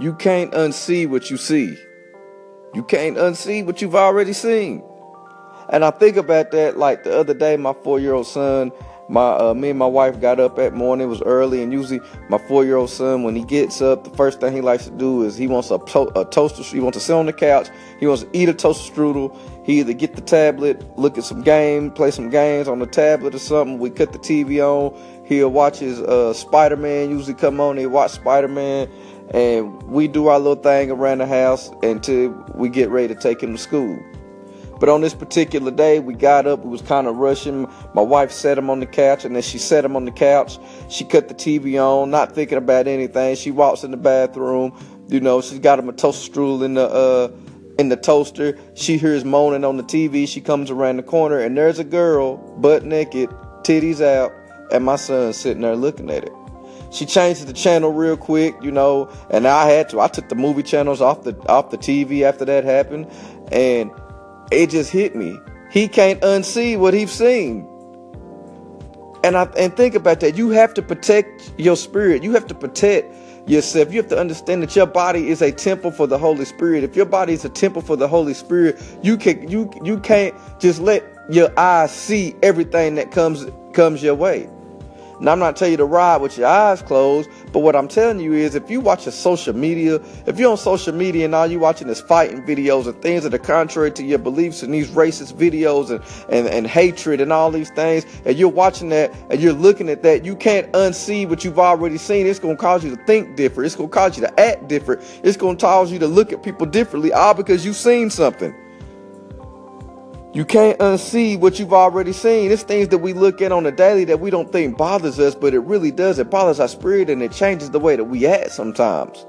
You can't unsee what you see. You can't unsee what you've already seen. And I think about that like the other day, my four year old son, my uh, me and my wife got up that morning. It was early, and usually my four year old son, when he gets up, the first thing he likes to do is he wants a, to- a toaster. He wants to sit on the couch. He wants to eat a toaster strudel. He either get the tablet, look at some game, play some games on the tablet or something. We cut the TV on. He'll watch his uh, Spider Man. Usually come on. He watch Spider Man, and we do our little thing around the house until we get ready to take him to school. But on this particular day, we got up. We was kind of rushing. My wife set him on the couch, and then she set him on the couch. She cut the TV on, not thinking about anything. She walks in the bathroom. You know, she's got him a toaster strudel in the uh, in the toaster. She hears moaning on the TV. She comes around the corner, and there's a girl, butt naked, titties out, and my son sitting there looking at it. She changes the channel real quick, you know, and I had to. I took the movie channels off the off the TV after that happened, and it just hit me. He can't unsee what he's seen. And I and think about that. You have to protect your spirit. You have to protect yourself. You have to understand that your body is a temple for the Holy Spirit. If your body is a temple for the Holy Spirit, you can you you can't just let your eyes see everything that comes comes your way. Now, I'm not telling you to ride with your eyes closed, but what I'm telling you is if you watch a social media, if you're on social media and all you're watching is fighting videos and things that are contrary to your beliefs and these racist videos and, and, and hatred and all these things, and you're watching that and you're looking at that, you can't unsee what you've already seen. It's going to cause you to think different. It's going to cause you to act different. It's going to cause you to look at people differently, all because you've seen something. You can't unsee what you've already seen. It's things that we look at on a daily that we don't think bothers us, but it really does. It bothers our spirit and it changes the way that we act sometimes.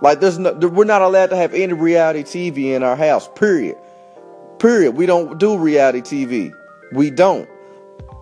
Like there's no, we're not allowed to have any reality TV in our house. Period. Period. We don't do reality TV. We don't.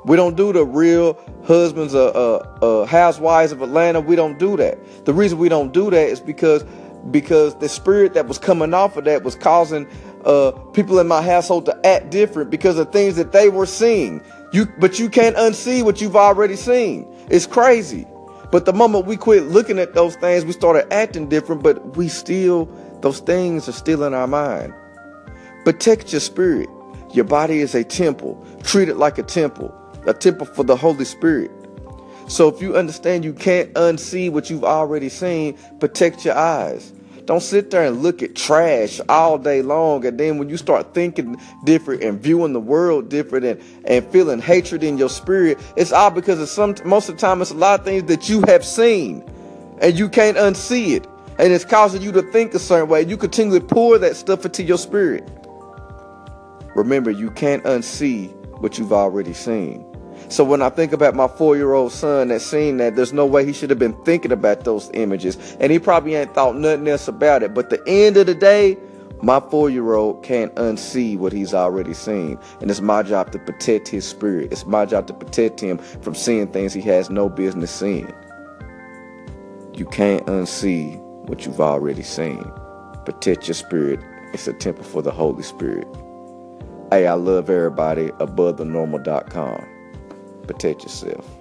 We don't do the real husbands, uh, uh, uh, housewives of Atlanta. We don't do that. The reason we don't do that is because because the spirit that was coming off of that was causing uh, people in my household to act different because of things that they were seeing. You, but you can't unsee what you've already seen. It's crazy. But the moment we quit looking at those things, we started acting different, but we still, those things are still in our mind. Protect your spirit. Your body is a temple. Treat it like a temple, a temple for the Holy Spirit. So if you understand you can't unsee what you've already seen, protect your eyes. Don't sit there and look at trash all day long. And then when you start thinking different and viewing the world different and, and feeling hatred in your spirit, it's all because of some, most of the time, it's a lot of things that you have seen and you can't unsee it. And it's causing you to think a certain way. You continually pour that stuff into your spirit. Remember, you can't unsee what you've already seen. So when I think about my four year old son that seen that, there's no way he should have been thinking about those images. And he probably ain't thought nothing else about it. But the end of the day, my four year old can't unsee what he's already seen. And it's my job to protect his spirit. It's my job to protect him from seeing things he has no business seeing. You can't unsee what you've already seen. Protect your spirit. It's a temple for the Holy Spirit. Hey, I love everybody above the normal.com protect yourself.